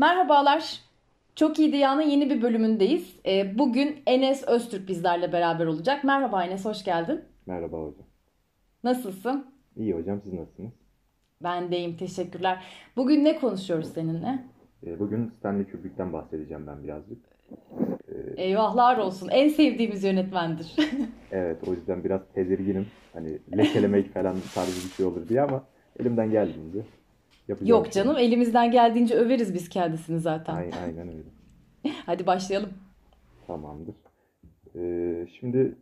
Merhabalar. Çok iyi Diya'nın yeni bir bölümündeyiz. Ee, bugün Enes Öztürk bizlerle beraber olacak. Merhaba Enes, hoş geldin. Merhaba hocam. Nasılsın? İyi hocam, siz nasılsınız? Ben deyim, teşekkürler. Bugün ne konuşuyoruz seninle? Ee, Bugün Stanley Kubrick'ten bahsedeceğim ben birazcık. Eyvahlar olsun. En sevdiğimiz yönetmendir. Evet, o yüzden biraz tedirginim. Hani lekelemek falan tarzı bir şey olur diye ama elimden geldiğince yapacağım. Yok canım, elimizden geldiğince överiz biz kendisini zaten. Aynen, aynen öyle. Hadi başlayalım. Tamamdır. Ee, şimdi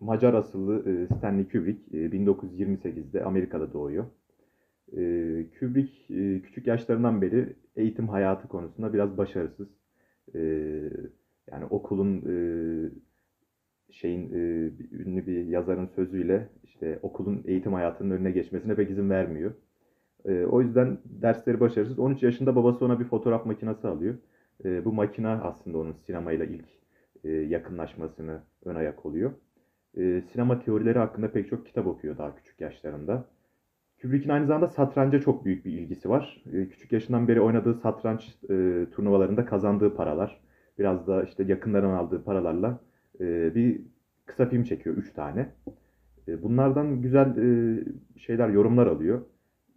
Macar asıllı e, Stanley Kubrick e, 1928'de Amerika'da doğuyor. E, Kubrick e, küçük yaşlarından beri eğitim hayatı konusunda biraz başarısız. E, yani okulun e, şeyin e, ünlü bir yazarın sözüyle işte okulun eğitim hayatının önüne geçmesine pek izin vermiyor. E, o yüzden dersleri başarısız. 13 yaşında babası ona bir fotoğraf makinesi alıyor. E, bu makine aslında onun sinemayla ilk e, yakınlaşmasını ön ayak oluyor. E, sinema teorileri hakkında pek çok kitap okuyor daha küçük yaşlarında. Kubrick'in aynı zamanda satranca çok büyük bir ilgisi var. E, küçük yaşından beri oynadığı satranç e, turnuvalarında kazandığı paralar, biraz da işte yakınlarından aldığı paralarla e, bir kısa film çekiyor, 3 tane. E, bunlardan güzel e, şeyler, yorumlar alıyor.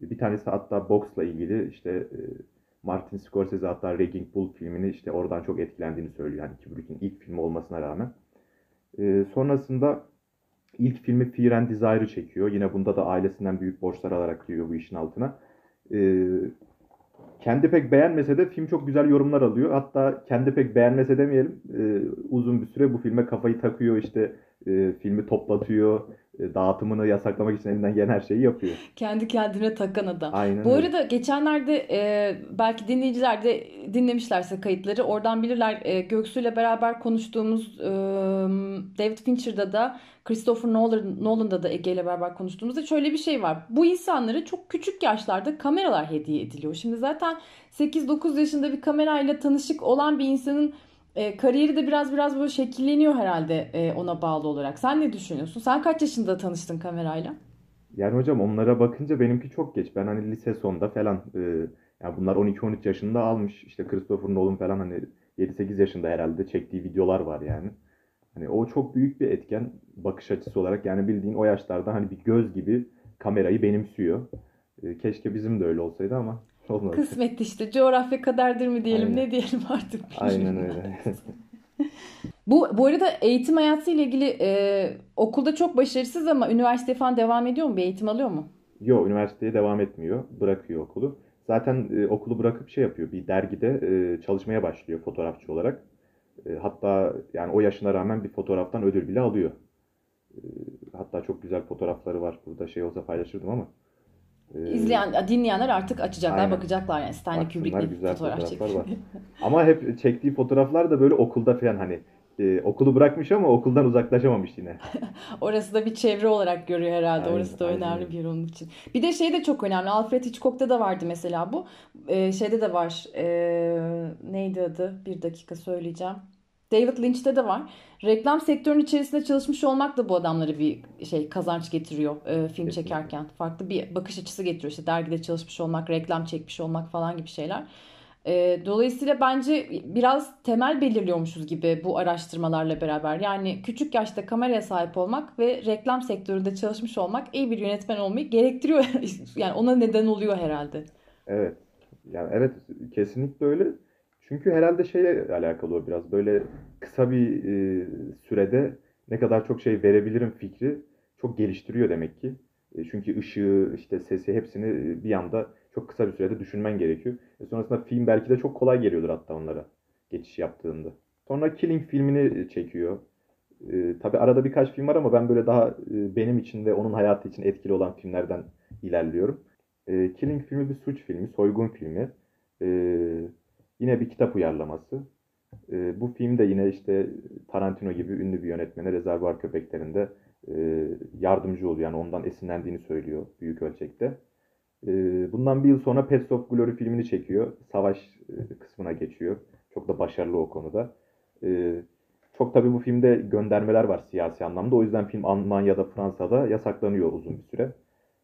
Bir tanesi hatta boksla ilgili işte e, Martin Scorsese hatta Raging Bull filmini işte oradan çok etkilendiğini söylüyor. Yani Kubrick'in ilk filmi olmasına rağmen. E, sonrasında ilk filmi Fear and Desire'ı çekiyor. Yine bunda da ailesinden büyük borçlar alarak giriyor bu işin altına. E, kendi pek beğenmese de film çok güzel yorumlar alıyor. Hatta kendi pek beğenmese demeyelim. uzun bir süre bu filme kafayı takıyor işte e, filmi toplatıyor. e, dağıtımını yasaklamak için elinden gelen her şeyi yapıyor. Kendi kendine takan adam. Aynen Bu öyle. arada geçenlerde e, belki dinleyiciler de dinlemişlerse kayıtları oradan bilirler. E, Göksu'yla beraber konuştuğumuz e, David Fincher'da da Christopher Nolan, Nolan'da da Ege ile beraber konuştuğumuzda şöyle bir şey var. Bu insanlara çok küçük yaşlarda kameralar hediye ediliyor. Şimdi zaten 8-9 yaşında bir kamerayla tanışık olan bir insanın e, kariyeri de biraz biraz böyle şekilleniyor herhalde e, ona bağlı olarak. Sen ne düşünüyorsun? Sen kaç yaşında tanıştın kamerayla? Yani hocam onlara bakınca benimki çok geç. Ben hani lise sonda falan e, yani bunlar 12-13 yaşında almış. İşte Christopher Nolan falan hani 7-8 yaşında herhalde çektiği videolar var yani. Hani o çok büyük bir etken bakış açısı olarak. Yani bildiğin o yaşlarda hani bir göz gibi kamerayı benimsiyor. E, keşke bizim de öyle olsaydı ama olmadı. Kısmet işte. Coğrafya kaderdir mi diyelim Aynen. ne diyelim artık Aynen bilmiyorum. öyle. Bu, bu arada eğitim hayatı ile ilgili e, okulda çok başarısız ama üniversite falan devam ediyor mu? Bir eğitim alıyor mu? Yo üniversiteye devam etmiyor. Bırakıyor okulu. Zaten e, okulu bırakıp şey yapıyor. Bir dergide e, çalışmaya başlıyor fotoğrafçı olarak. E, hatta yani o yaşına rağmen bir fotoğraftan ödül bile alıyor. E, hatta çok güzel fotoğrafları var. Burada şey olsa paylaşırdım ama. E, İzleyen, dinleyenler artık açacaklar, Aynen. bakacaklar yani Stanley Kubrick baksınlar, ne güzel fotoğraf var. Ama hep çektiği fotoğraflar da böyle okulda falan hani e, okulu bırakmış ama okuldan uzaklaşamamış yine. Orası da bir çevre olarak görüyor herhalde. Aynen, Orası da aynen önemli bir yer onun için. Bir de şey de çok önemli. Alfred Hitchcock'ta da vardı mesela bu. Ee, şeyde de var. Ee, neydi adı? Bir dakika söyleyeceğim. David Lynch'te de var. Reklam sektörünün içerisinde çalışmış olmak da bu adamlara bir şey kazanç getiriyor e, film Kesinlikle. çekerken. Farklı bir bakış açısı getiriyor. İşte dergide çalışmış olmak, reklam çekmiş olmak falan gibi şeyler. E, dolayısıyla bence biraz temel belirliyormuşuz gibi bu araştırmalarla beraber. Yani küçük yaşta kameraya sahip olmak ve reklam sektöründe çalışmış olmak iyi bir yönetmen olmayı gerektiriyor. Yani ona neden oluyor herhalde. Evet. Yani evet kesinlikle öyle. Çünkü herhalde şeyle alakalı o biraz böyle kısa bir e, sürede ne kadar çok şey verebilirim fikri çok geliştiriyor demek ki. E, çünkü ışığı, işte sesi hepsini e, bir anda çok kısa bir sürede düşünmen gerekiyor. E, sonrasında film belki de çok kolay geliyordur hatta onlara geçiş yaptığında. Sonra Killing filmini çekiyor. E, tabii arada birkaç film var ama ben böyle daha e, benim için ve onun hayatı için etkili olan filmlerden ilerliyorum. E, Killing filmi bir suç filmi, soygun filmi. E, yine bir kitap uyarlaması. E, bu film de yine işte Tarantino gibi ünlü bir yönetmene Rezervuar Köpeklerinde e, yardımcı oluyor. Yani ondan esinlendiğini söylüyor büyük ölçekte. E, bundan bir yıl sonra Pets of Glory filmini çekiyor. Savaş e, kısmına geçiyor. Çok da başarılı o konuda. E, çok tabii bu filmde göndermeler var siyasi anlamda. O yüzden film Almanya'da, Fransa'da yasaklanıyor uzun bir süre.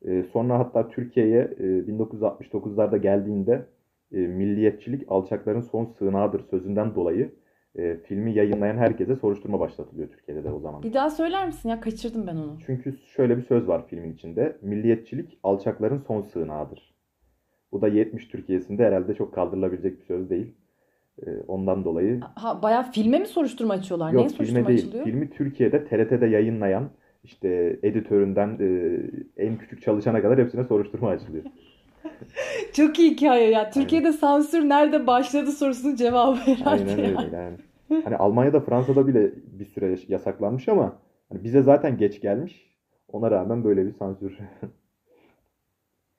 E, sonra hatta Türkiye'ye e, 1969'larda geldiğinde e, milliyetçilik alçakların son sığınağıdır sözünden dolayı e, filmi yayınlayan herkese soruşturma başlatılıyor Türkiye'de de o zaman. Bir daha söyler misin ya? Kaçırdım ben onu. Çünkü şöyle bir söz var filmin içinde. Milliyetçilik alçakların son sığınağıdır. Bu da 70 Türkiye'sinde herhalde çok kaldırılabilecek bir söz değil. E, ondan dolayı Ha, bayağı filme mi soruşturma açıyorlar? Neye Yok soruşturma filme değil. açılıyor? Filmi Türkiye'de TRT'de yayınlayan işte editöründen e, en küçük çalışana kadar hepsine soruşturma açılıyor. Çok iyi hikaye ya. Türkiye'de sansür nerede başladı sorusunun cevabı herhalde. Aynen yani. öyle yani. Hani Almanya'da Fransa'da bile bir süre yasaklanmış ama hani bize zaten geç gelmiş. Ona rağmen böyle bir sansür.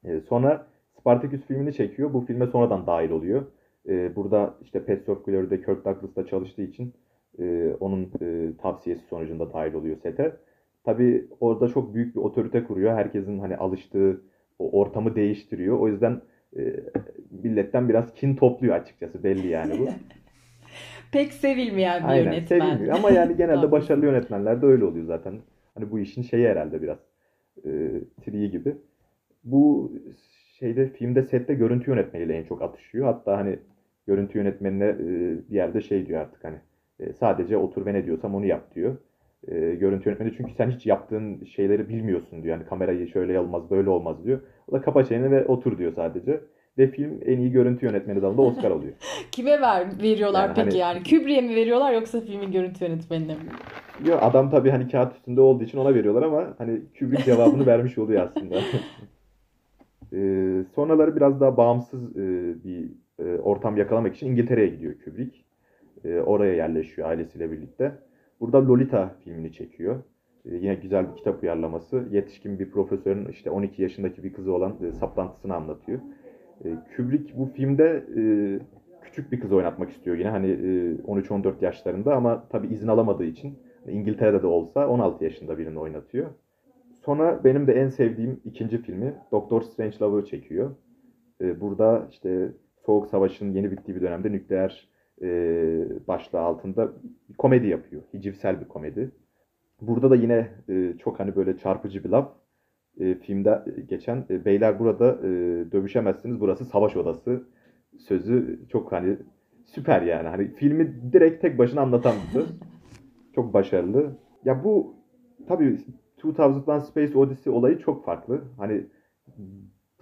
E, sonra Spartacus filmini çekiyor. Bu filme sonradan dahil oluyor. E, burada işte Pet Shop Gallery'de Kirk Douglas'ta çalıştığı için e, onun e, tavsiyesi sonucunda dahil oluyor sete. Tabii orada çok büyük bir otorite kuruyor. Herkesin hani alıştığı o ortamı değiştiriyor. O yüzden e, milletten biraz kin topluyor açıkçası belli yani bu. Pek sevilmeyen bir Aynen yönetmen. sevilmiyor ama yani genelde başarılı yönetmenler de öyle oluyor zaten. Hani bu işin şeyi herhalde biraz e, triği gibi. Bu şeyde filmde sette görüntü yönetmeniyle en çok atışıyor. Hatta hani görüntü yönetmenine e, bir yerde şey diyor artık hani e, sadece otur ve ne diyorsam onu yap diyor. E, görüntü yönetmeni çünkü sen hiç yaptığın şeyleri bilmiyorsun diyor. Yani kamerayı şöyle olmaz böyle olmaz diyor. O da kapa çeneni ve otur diyor sadece. Ve film en iyi görüntü yönetmeni dalında Oscar alıyor. Kime ver, veriyorlar Yani peki hani- yani? Kubrick'e mi veriyorlar yoksa filmin görüntü yönetmenine mi? Yo, adam tabii hani kağıt üstünde olduğu için ona veriyorlar ama hani Kubrick cevabını vermiş oluyor aslında. Ee, sonraları biraz daha bağımsız e, bir e, ortam yakalamak için İngiltere'ye gidiyor Kubrick. E, oraya yerleşiyor ailesiyle birlikte. Burada Lolita filmini çekiyor. E, yine güzel bir kitap uyarlaması. Yetişkin bir profesörün işte 12 yaşındaki bir kızı olan e, saplantısını anlatıyor. E, Kubrick bu filmde e, küçük bir kız oynatmak istiyor yine hani e, 13-14 yaşlarında ama tabii izin alamadığı için İngiltere'de de olsa 16 yaşında birini oynatıyor. Sonra benim de en sevdiğim ikinci filmi Doctor Strangelove'ı çekiyor. E, burada işte Soğuk Savaş'ın yeni bittiği bir dönemde nükleer e, başlığı altında komedi yapıyor. Hicivsel bir komedi. Burada da yine e, çok hani böyle çarpıcı bir laf. E, filmde geçen e, beyler burada e, dövüşemezsiniz burası savaş odası sözü çok hani süper yani. Hani filmi direkt tek başına anlatan bir söz. Çok başarılı. Ya bu tabii 2001 Space Odyssey olayı çok farklı. Hani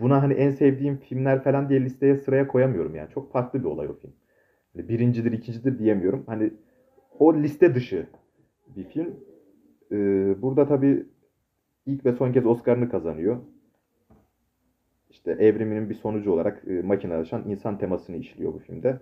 buna hani en sevdiğim filmler falan diye listeye sıraya koyamıyorum yani. Çok farklı bir olay o film. Hani birincidir, ikincidir diyemiyorum. Hani o liste dışı bir film. Ee, burada tabii ilk ve son kez Oscar'ını kazanıyor. İşte evriminin bir sonucu olarak e, makinelaşan insan temasını işliyor bu filmde.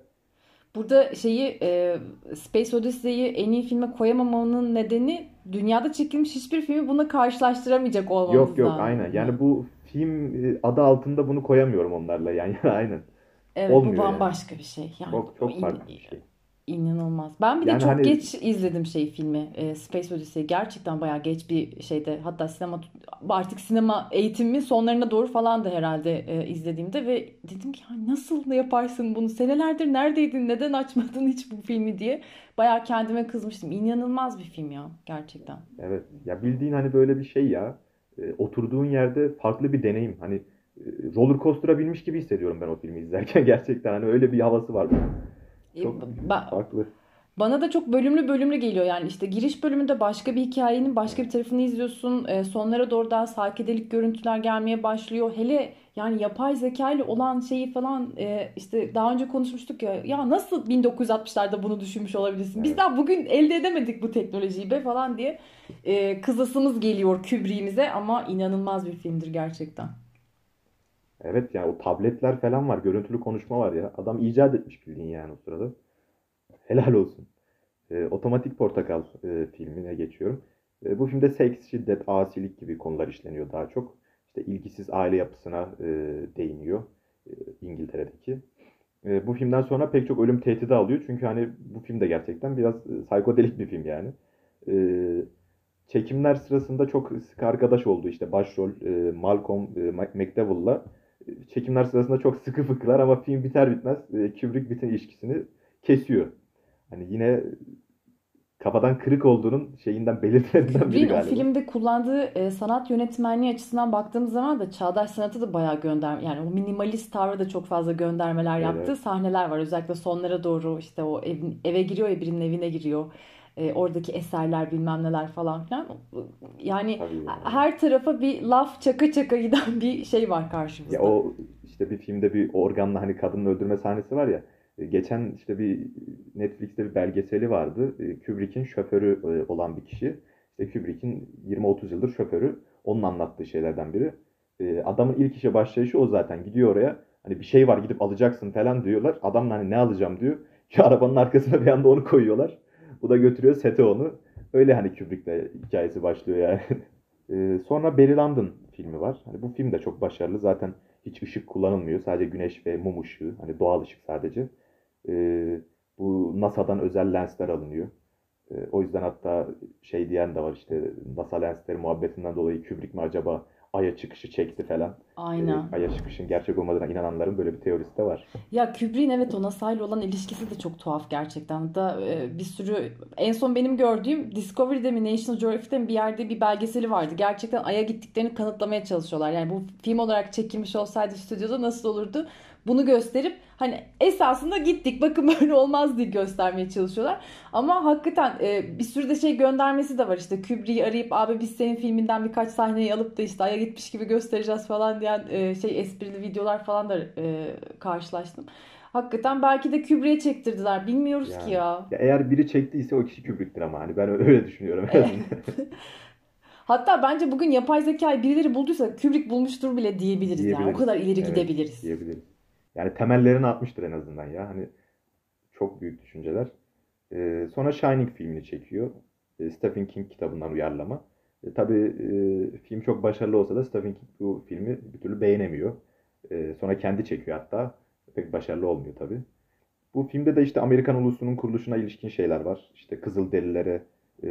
Burada şeyi e, Space Odyssey'i en iyi filme koyamamanın nedeni dünyada çekilmiş hiçbir filmi bununla karşılaştıramayacak olmamızdan. Yok yok aynen. Yani bu film e, adı altında bunu koyamıyorum onlarla yani aynen. Evet bu olmuyor yani. bambaşka bir şey. Yani Çok çok farklı bir şey. İnanılmaz. Ben bir de Yani çok hani- geç izledim şey filmi. E, Space Odyssey gerçekten bayağı geç bir şeyde. Hatta sinema artık sinema eğitimi sonlarına doğru falan da herhalde e, izlediğimde ve dedim ki "Ya nasıl yaparsın bunu? Senelerdir neredeydin? Neden açmadın hiç bu filmi diye. Bayağı kendime kızmıştım. İnanılmaz bir film ya gerçekten. Evet. Ya bildiğin hani böyle bir şey ya. E, oturduğun yerde farklı bir deneyim. Hani roller coaster'a binmiş gibi hissediyorum ben o filmi izlerken gerçekten. Hani öyle bir havası var. E, Çok ben- farklı. Bana da çok bölümlü bölümlü geliyor yani işte giriş bölümünde başka bir hikayenin başka bir tarafını izliyorsun. Ee, sonlara doğru daha saykedelik görüntüler gelmeye başlıyor. Hele yani yapay zeka ile olan şeyi falan e, işte daha önce konuşmuştuk ya ya nasıl 1960'larda bunu düşünmüş olabilirsin? Biz daha bugün elde edemedik bu teknolojiyi be falan diye e, kızasımız geliyor Kubrick'imize ama inanılmaz bir filmdir gerçekten. Evet yani o tabletler falan var. Görüntülü konuşma var ya. Adam icat etmiş bildiğin yani o sırada. Helal olsun. E, Otomatik Portakal e, filmine geçiyorum. E, bu filmde seks, şiddet, asilik gibi konular işleniyor daha çok. İşte ilgisiz aile yapısına e, değiniyor e, İngiltere'deki. E, bu filmden sonra pek çok ölüm tehdidi alıyor. Çünkü hani bu film de gerçekten biraz e, psikodelik bir film yani. E, çekimler sırasında çok sık arkadaş oldu. İşte başrol e, Malcolm e, McDowell'la çekimler sırasında çok sıkı fıkılar ama film biter bitmez e, Kubrick bütün ilişkisini kesiyor. Hani yine kafadan kırık olduğunun şeyinden belirtilerinden biri galiba. filmde kullandığı e, sanat yönetmenliği açısından baktığımız zaman da çağdaş sanatı da bayağı gönder yani o minimalist tavrı da çok fazla göndermeler Evet. yaptığı sahneler var. Özellikle sonlara doğru işte o evin, eve giriyor ya birinin evine giriyor. E, oradaki eserler bilmem neler falan filan. Yani Tabii her tarafa bir laf çaka çaka giden bir şey var karşımızda. Ya o işte bir filmde bir organla hani kadını öldürme sahnesi var ya. e, Geçen işte bir Netflix'te bir belgeseli vardı. E, Kubrick'in şoförü e, olan bir kişi. İşte Kubrick'in 20-30 yıldır şoförü. Onun anlattığı şeylerden biri. Adamın ilk işe başlayışı o zaten. Gidiyor oraya. Hani bir şey var gidip alacaksın falan diyorlar. Adam da hani ne alacağım diyor. Ki arabanın arkasına bir anda onu koyuyorlar. Bu da götürüyor sete onu. Öyle hani Kubrick'le hikayesi başlıyor yani. E, Sonra Barry Lyndon filmi var. Hani bu film de çok başarılı. Zaten hiç ışık kullanılmıyor. Sadece güneş ve mum ışığı. Hani doğal ışık sadece. Ee, bu NASA'dan özel lensler alınıyor. Ee, o yüzden hatta şey diyen de var işte NASA lensleri muhabbetinden dolayı Kubrick mi acaba Ay'a çıkışı çekti falan. Aynen. Ee, Ay'a çıkışın gerçek olmadığına inananların böyle bir teorisi de var. Ya Kubrick'in evet o NASA ile olan ilişkisi de çok tuhaf gerçekten. Da e, bir sürü en son benim gördüğüm Discovery'de mi National Geographic'te mi bir yerde bir belgeseli vardı. Gerçekten Ay'a gittiklerini kanıtlamaya çalışıyorlar. Yani bu film olarak çekilmiş olsaydı stüdyoda nasıl olurdu? Bunu gösterip hani esasında gittik bakın böyle olmaz diye göstermeye çalışıyorlar. Ama hakikaten e, bir sürü de şey göndermesi de var işte Kubrick'i arayıp abi biz senin filminden birkaç sahneyi alıp da işte Ay'a gitmiş gibi göstereceğiz falan diyen e, şey esprili videolar falan da e, karşılaştım. Hakikaten belki de Kubrick'e çektirdiler. Bilmiyoruz Yani. ki ya. Ya eğer biri çektiyse o kişi Kubrick'tir ama hani ben öyle düşünüyorum. Hatta bence bugün yapay zekayı birileri bulduysa Kubrick bulmuştur bile diyebiliriz yani. O Diyebiliriz. kadar ileri Evet, gidebiliriz. diyebiliriz. Yani temellerini atmıştır en azından ya. Hani çok büyük düşünceler. Ee, sonra Shining filmini çekiyor. Ee, Stephen King kitabından uyarlama. E, tabii e, film çok başarılı olsa da Stephen King bu filmi bir türlü beğenemiyor. E, sonra kendi çekiyor hatta. Pek başarılı olmuyor tabii. Bu filmde de işte Amerikan ulusunun kuruluşuna ilişkin şeyler var. İşte Kızılderililere e,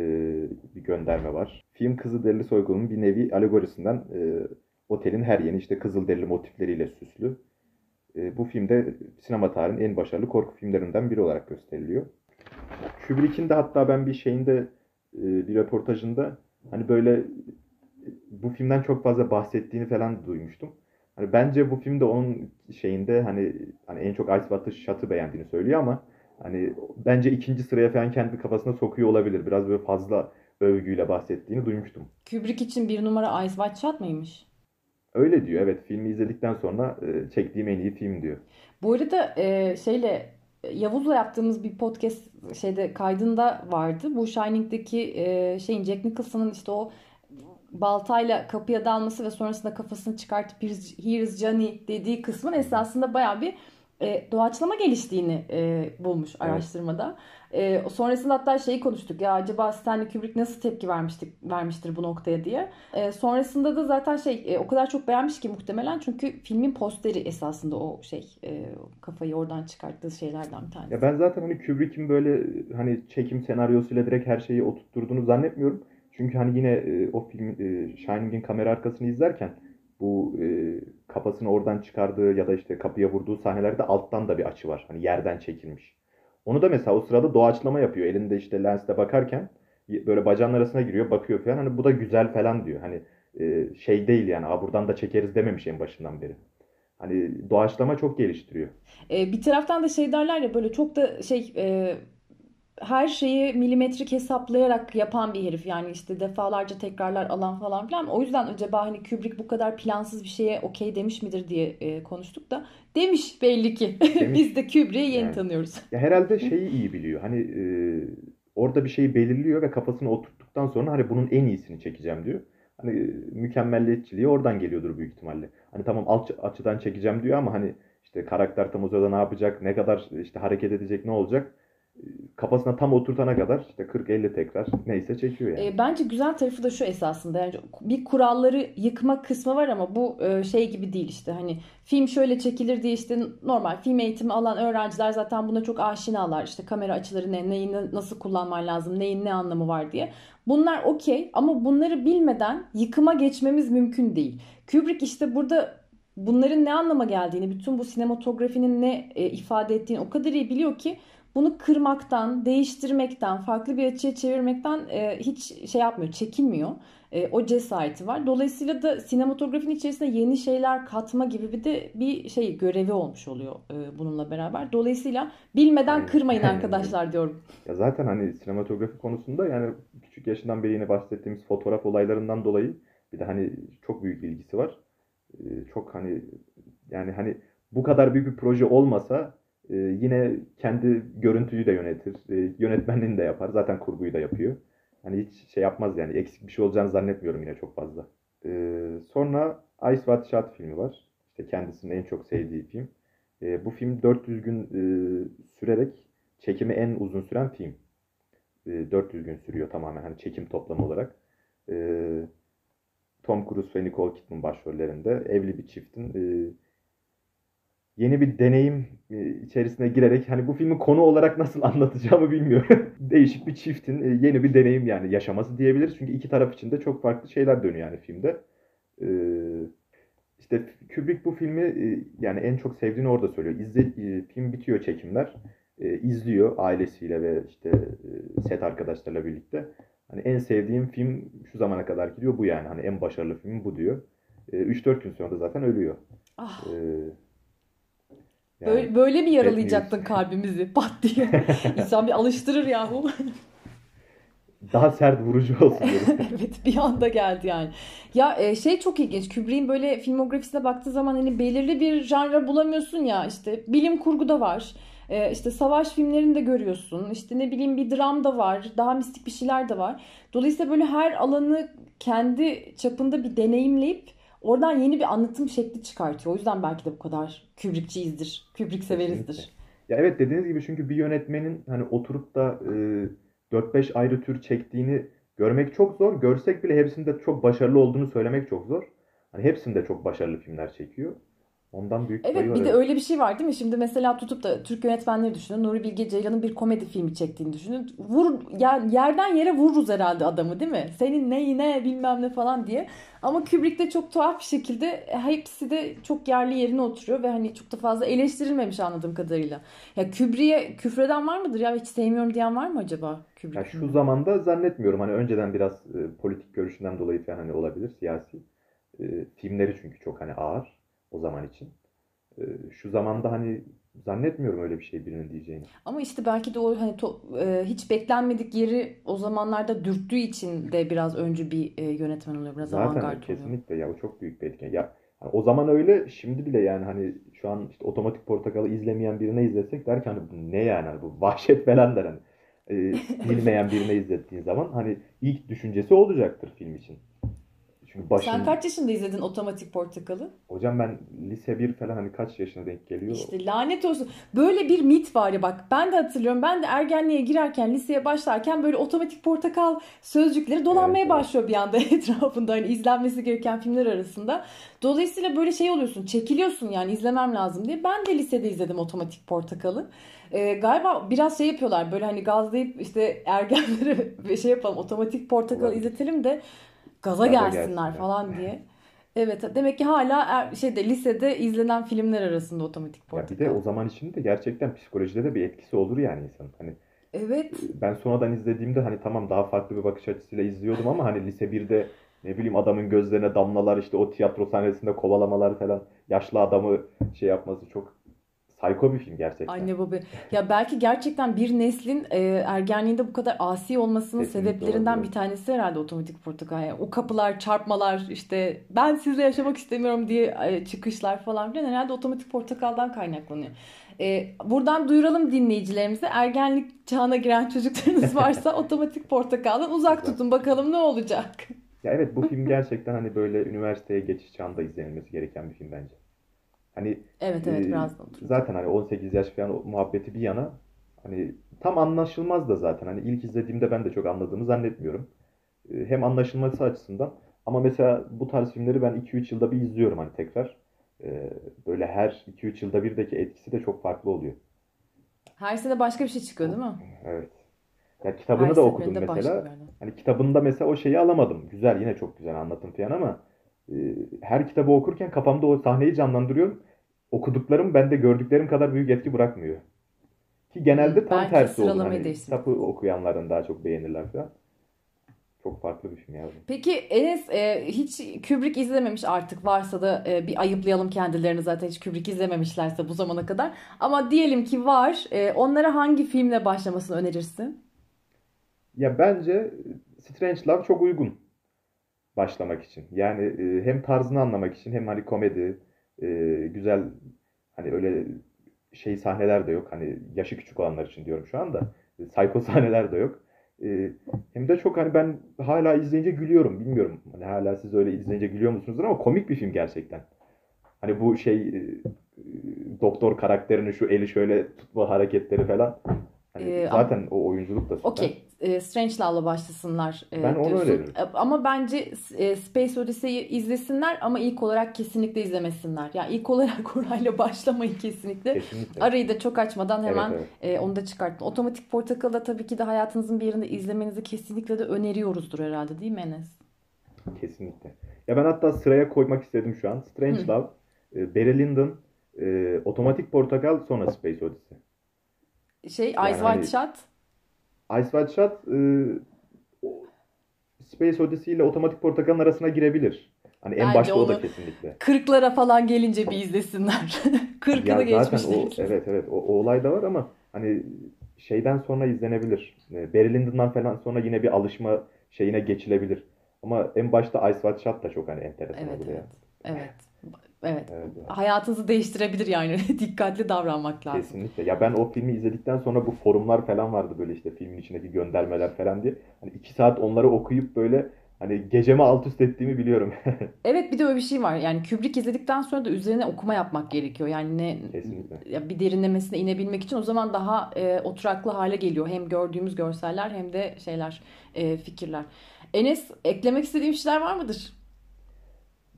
bir gönderme var. Film Kızılderili soygununun bir nevi alegorisinden e, otelin her yeni işte Kızılderili motifleriyle süslü. E, bu filmde sinema tarihinin en başarılı korku filmlerinden biri olarak gösteriliyor. Kubrick'in de hatta ben bir şeyinde e, bir röportajında hani böyle e, bu filmden çok fazla bahsettiğini falan duymuştum. Hani bence bu filmde onun şeyinde hani hani en çok Ice Water Shot'ı beğendiğini söylüyor ama hani bence ikinci sıraya falan kendi kafasına sokuyor olabilir. Biraz böyle fazla övgüyle bahsettiğini duymuştum. Kubrick için bir numara Ice White Shot mıymış? Öyle diyor evet filmi izledikten sonra e, çektiğim en iyi film diyor. Bu arada e, şeyle Yavuz'la yaptığımız bir podcast şeyde kaydında vardı. Bu Shining'deki e, şeyin Jack Nicholson'ın işte o baltayla kapıya dalması ve sonrasında kafasını çıkartıp "Here's- Johnny dediği kısmın esasında bayağı bir e, doğaçlama geliştiğini e, bulmuş araştırmada. E, sonrasında hatta şeyi konuştuk ya acaba Stanley Kubrick nasıl tepki vermiştik vermiştir bu noktaya diye. E, sonrasında da zaten şey e, o kadar çok beğenmiş ki muhtemelen çünkü filmin posteri esasında o şey e, kafayı oradan çıkarttığı şeylerden bir tanesi. Ya ben zaten hani Kubrick'in böyle hani çekim senaryosuyla direkt her şeyi oturtturduğunu zannetmiyorum. Çünkü hani yine e, o film e, Shining'in kamera arkasını izlerken bu e, kafasını oradan çıkardığı ya da işte kapıya vurduğu sahnelerde alttan da bir açı var. Hani yerden çekilmiş. Onu da mesela o sırada doğaçlama yapıyor. Elinde işte lensle bakarken böyle bacağının arasına giriyor, bakıyor falan. Hani bu da güzel falan diyor. Hani e, şey değil yani. Aa, buradan da çekeriz dememiş en başından beri. Hani doğaçlama çok geliştiriyor. E, bir taraftan da şey derler ya böyle çok da şey e, her şeyi milimetrik hesaplayarak yapan bir herif. Yani işte defalarca tekrarlar alan falan filan. O yüzden acaba hani Kubrick bu kadar plansız bir şeye okey demiş midir diye e, konuştuk da demiş belli ki. Demiş. Biz de Kubrick'i yeni Yani. tanıyoruz. Ya herhalde şeyi iyi biliyor. Hani e, orada bir şeyi belirliyor ve kafasına oturttuktan sonra hani bunun en iyisini çekeceğim diyor. Hani e, mükemmelliyetçiliği oradan geliyordur büyük ihtimalle. Hani tamam alt açıdan çekeceğim diyor ama hani işte karakter tam o ne yapacak, ne kadar işte hareket edecek, ne olacak kafasına tam oturtana kadar işte 40-50 tekrar neyse çekiyor yani. E, bence güzel tarafı da şu esasında. Yani bir kuralları yıkma kısmı var ama bu e, şey gibi değil işte. Hani film şöyle çekilir diye işte normal film eğitimi alan öğrenciler zaten buna çok aşinalar. İşte kamera açıları ne, neyi nasıl kullanman lazım, neyin ne anlamı var diye. Bunlar okey ama bunları bilmeden yıkıma geçmemiz mümkün değil. Kubrick işte burada bunların ne anlama geldiğini, bütün bu sinematografinin ne e, ifade ettiğini o kadar iyi biliyor ki bunu kırmaktan, değiştirmekten, farklı bir açıya çevirmekten e, hiç şey yapmıyor, çekinmiyor. E, o cesareti var. Dolayısıyla da sinematografinin içerisine yeni şeyler katma gibi bir de bir şey görevi olmuş oluyor e, bununla beraber. Dolayısıyla bilmeden Aynen. kırmayın arkadaşlar diyorum. Ya zaten hani sinematografi konusunda yani küçük yaşından beri yine bahsettiğimiz fotoğraf olaylarından dolayı bir de hani çok büyük ilgisi var. Ee, çok hani yani hani bu kadar büyük bir proje olmasa e, yine kendi görüntüyü de yönetir. e, yönetmenliğini de yapar. Zaten kurguyu da yapıyor. Hani hiç şey yapmaz yani. Eksik bir şey olacağını zannetmiyorum yine çok fazla. Ee, sonra Ice White Shot filmi var. İşte kendisinin en çok sevdiği film. Ee, bu film 400 gün e, sürerek çekimi en uzun süren film. E, 400 gün sürüyor tamamen hani çekim toplamı olarak. E, Tom Cruise ve Nicole Kidman başrollerinde evli bir çiftin e, yeni bir deneyim e, içerisine girerek hani bu filmi konu olarak nasıl anlatacağımı bilmiyorum. Değişik bir çiftin e, yeni bir deneyim yani yaşaması diyebiliriz. Çünkü iki taraf için de çok farklı şeyler dönüyor yani filmde. E, işte Kubrick bu filmi e, yani en çok sevdiğini orada söylüyor. İzle, film bitiyor çekimler. E, izliyor ailesiyle ve işte set arkadaşlarıyla birlikte. Hani en sevdiğim film şu zamana kadar gidiyor bu yani. Hani en başarılı film bu diyor. E, 3-4 gün sonra da zaten ölüyor. Ah, E, böyle, yani böyle mi bad yaralayacaktın news. kalbimizi pat diye? İnsan bir alıştırır yahu. Daha sert vurucu olsun. Evet bir anda geldi yani. Ya e, şey çok ilginç. Kubrick'in böyle filmografisine baktığı zaman hani belirli bir janra bulamıyorsun ya. İşte bilim kurgu da var. E, işte savaş filmlerini de görüyorsun. İşte ne bileyim bir dram da var. Daha mistik bir şeyler de var. Dolayısıyla böyle her alanı kendi çapında bir deneyimleyip oradan yeni bir anlatım şekli çıkartıyor. O yüzden belki de bu kadar Kubrickçiyizdir. Kubrick Kesinlikle. severizdir. Ya evet dediğiniz gibi çünkü bir yönetmenin hani oturup da e, 4-5 ayrı tür çektiğini görmek çok zor. Görsek bile hepsinde çok başarılı olduğunu söylemek çok zor. Hani hepsinde çok başarılı filmler çekiyor. Ondan büyük Evet var bir de evet. öyle bir şey var değil mi? Şimdi mesela tutup da Türk yönetmenleri düşünün. Nuri Bilge Ceylan'ın bir komedi filmi çektiğini düşünün. Vur, yani yerden yere vururuz herhalde adamı değil mi? Senin neyine bilmem ne falan diye. Ama Kubrick'te çok tuhaf bir şekilde e, hepsi de çok yerli yerine oturuyor ve hani çok da fazla eleştirilmemiş anladığım kadarıyla. Ya Kubrick'e küfreden var mıdır ya hiç sevmiyorum diyen var mı acaba Ya Kubrick şu filmini? zamanda zannetmiyorum. Hani önceden biraz e, politik görüşünden dolayı falan hani olabilir siyasi. E, filmleri çünkü çok hani ağır o zaman için. E, şu zamanda hani zannetmiyorum öyle bir şey birinin diyeceğini. Ama işte belki de o hani to- e, hiç beklenmedik yeri o zamanlarda dürttüğü için de biraz öncü bir e, yönetmen oluyor. Biraz Zaten avantgard oluyor. kesinlikle ya o çok büyük bir etken. Ya hani o zaman öyle şimdi bile yani hani şu an işte Otomatik Portakal'ı izlemeyen birine izlesek der ki hani ne yani hani bu vahşet falan der hani. E, bilmeyen birine izlettiğin zaman hani ilk düşüncesi olacaktır film için. Çünkü Sen başın kaç yaşında izledin Otomatik Portakal'ı? hocam ben lise 1 falan hani kaç yaşına denk geliyor. İşte lanet olsun. Böyle bir mit var ya bak ben de hatırlıyorum. Ben de ergenliğe girerken, liseye başlarken böyle Otomatik Portakal sözcükleri dolanmaya evet. başlıyor bir anda etrafında. Hani izlenmesi gereken filmler arasında. Dolayısıyla böyle şey oluyorsun. Çekiliyorsun yani izlemem lazım diye. Ben de lisede izledim Otomatik Portakal'ı. Ee, galiba biraz şey yapıyorlar böyle hani gazlayıp işte ergenlere şey yapalım Otomatik Portakal izletelim de gaza Gaza gelsinler gelsinler. falan diye. Evet demek ki hala er- şeyde lisede izlenen filmler arasında Otomatik Ya bir de Portakal. o zaman için de gerçekten psikolojide de bir etkisi olur yani insanın. Hani Evet. ben sonradan izlediğimde hani tamam daha farklı bir bakış açısıyla izliyordum ama hani lise 1'de ne bileyim adamın gözlerine damlalar işte o tiyatro sahnesinde kovalamalar falan yaşlı adamı şey yapması çok sayko bir film gerçekten. Anne baba. Ya belki gerçekten bir neslin e, ergenliğinde bu kadar asi olmasının Kesinlikle sebeplerinden olabilir. bir tanesi herhalde Otomatik Portakal. Yani o kapılar, çarpmalar işte ben sizle yaşamak istemiyorum diye e, çıkışlar falan filan herhalde Otomatik Portakal'dan kaynaklanıyor. E, buradan duyuralım dinleyicilerimize. Ergenlik çağına giren çocuklarınız varsa Otomatik Portakal'dan uzak tutun bakalım ne olacak. Ya evet bu film gerçekten hani böyle üniversiteye geçiş çağında izlenilmesi gereken bir film bence. Hani Evet evet e, biraz da zaten hani 18 yaş falan muhabbeti bir yana hani tam anlaşılmaz da zaten hani ilk izlediğimde ben de çok anladığımı zannetmiyorum. E, Hem anlaşılması açısından ama mesela bu tarz filmleri ben 2-3 yılda bir izliyorum hani tekrar. E, Böyle her 2-3 yılda birdeki etkisi de çok farklı oluyor. Her sene başka bir şey çıkıyor değil mi? Evet. Ya Her kitabını da okudum mesela. Hani kitabında mesela o şeyi alamadım. Güzel yine çok güzel anlatım falan ama her kitabı okurken kafamda o sahneyi canlandırıyorum. Okuduklarım bende gördüklerim kadar büyük etki bırakmıyor. Ki genelde tam Belki tersi olur. Hani kitapı okuyanların daha çok beğenirler falan. Çok farklı bir film ya. bu. Peki Enes e, hiç Kubrick izlememiş artık varsa da e, bir ayıplayalım kendilerini zaten hiç Kubrick izlememişlerse bu zamana kadar. Ama diyelim ki var. E, onlara hangi filmle başlamasını önerirsin? Ya bence Strange Love çok uygun başlamak için. Yani e, hem tarzını anlamak için hem hani komedi, e, güzel hani öyle şey sahneler de yok. Hani yaşı küçük olanlar için diyorum şu anda. E, Psycho sahneler de yok. E, hem de çok hani ben hala izleyince gülüyorum. Bilmiyorum hani hala siz öyle izleyince gülüyor musunuzdur ama komik bir film gerçekten. Hani bu şey e, doktor karakterinin şu eli şöyle tutma hareketleri falan. Hani Ee, zaten o oyunculuk da süper. Okey. E, Strange Love'la başlasınlar e, Ben onu diyorsun. öneririm. E, Ama bence e, Space Odyssey'i izlesinler ama ilk olarak kesinlikle izlemesinler. Yani ilk olarak orayla başlamayın kesinlikle. Kesinlikle. Arayı da çok açmadan hemen Evet, evet. e, onu da çıkartın. Otomatik Portakal'ı da tabii ki de hayatınızın bir yerinde izlemenizi kesinlikle de öneriyoruzdur herhalde değil mi Enes? Kesinlikle. Ya ben hatta sıraya koymak istedim şu an. Strange Hı. Love, e, Barry Lyndon, e, Otomatik Portakal, sonra Space Odyssey. Şey Ice Yani White hani- Shot Ice White Shot, e, Space Odyssey ile Otomatik Portakal'ın arasına girebilir. Hani en Bence başta o da kesinlikle. kırklara falan gelince bir izlesinler. Kırkını zaten o evet evet o, o olay da var ama hani şeyden sonra izlenebilir. E, Barry Lyndon'dan falan sonra yine bir alışma şeyine geçilebilir. Ama en başta Ice White Shot da çok hani enteresan Evet olur evet. ya. Evet. Evet. Evet, ya. Hayatınızı değiştirebilir yani. Dikkatli davranmak lazım. Kesinlikle. Ya ben o filmi izledikten sonra bu forumlar falan vardı böyle işte filmin içindeki göndermeler falan diye. Hani iki saat onları okuyup böyle hani gecemi alt üst ettiğimi biliyorum. Evet bir de öyle bir şey var. Yani Kubrick izledikten sonra da üzerine okuma yapmak gerekiyor. Yani ne Kesinlikle. ya bir derinlemesine inebilmek için o zaman daha e, oturaklı hale geliyor. Hem gördüğümüz görseller hem de şeyler, e, fikirler. Enes eklemek istediğin şeyler var mıdır?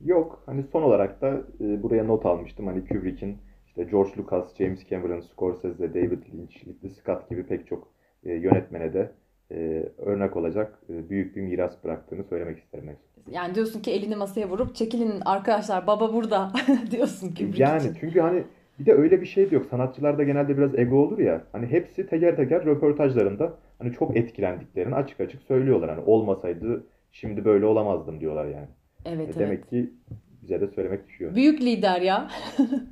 Yok. Hani son olarak da e, buraya not almıştım. Hani Kubrick'in işte George Lucas, James Cameron, Scorsese, David Lynch, Ridley Scott gibi pek çok e, yönetmene de e, örnek olacak e, büyük bir miras bıraktığını söylemek isterim. Yani diyorsun ki elini masaya vurup çekilin arkadaşlar baba burada diyorsun Kubrick Yani için. çünkü hani bir de öyle bir şey de yok. Sanatçılarda genelde biraz ego olur ya. Hani hepsi teker teker röportajlarında hani çok etkilendiklerini açık açık söylüyorlar. Hani olmasaydı şimdi böyle olamazdım diyorlar yani. Evet E evet. Demek ki bize de söylemek düşüyor. Büyük lider ya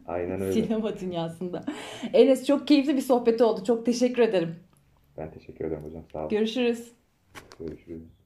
Aynen öyle. sinema dünyasında. Enes çok keyifli bir sohbet oldu. Çok teşekkür ederim. Ben teşekkür ederim hocam. Sağ olun. Görüşürüz. Görüşürüz.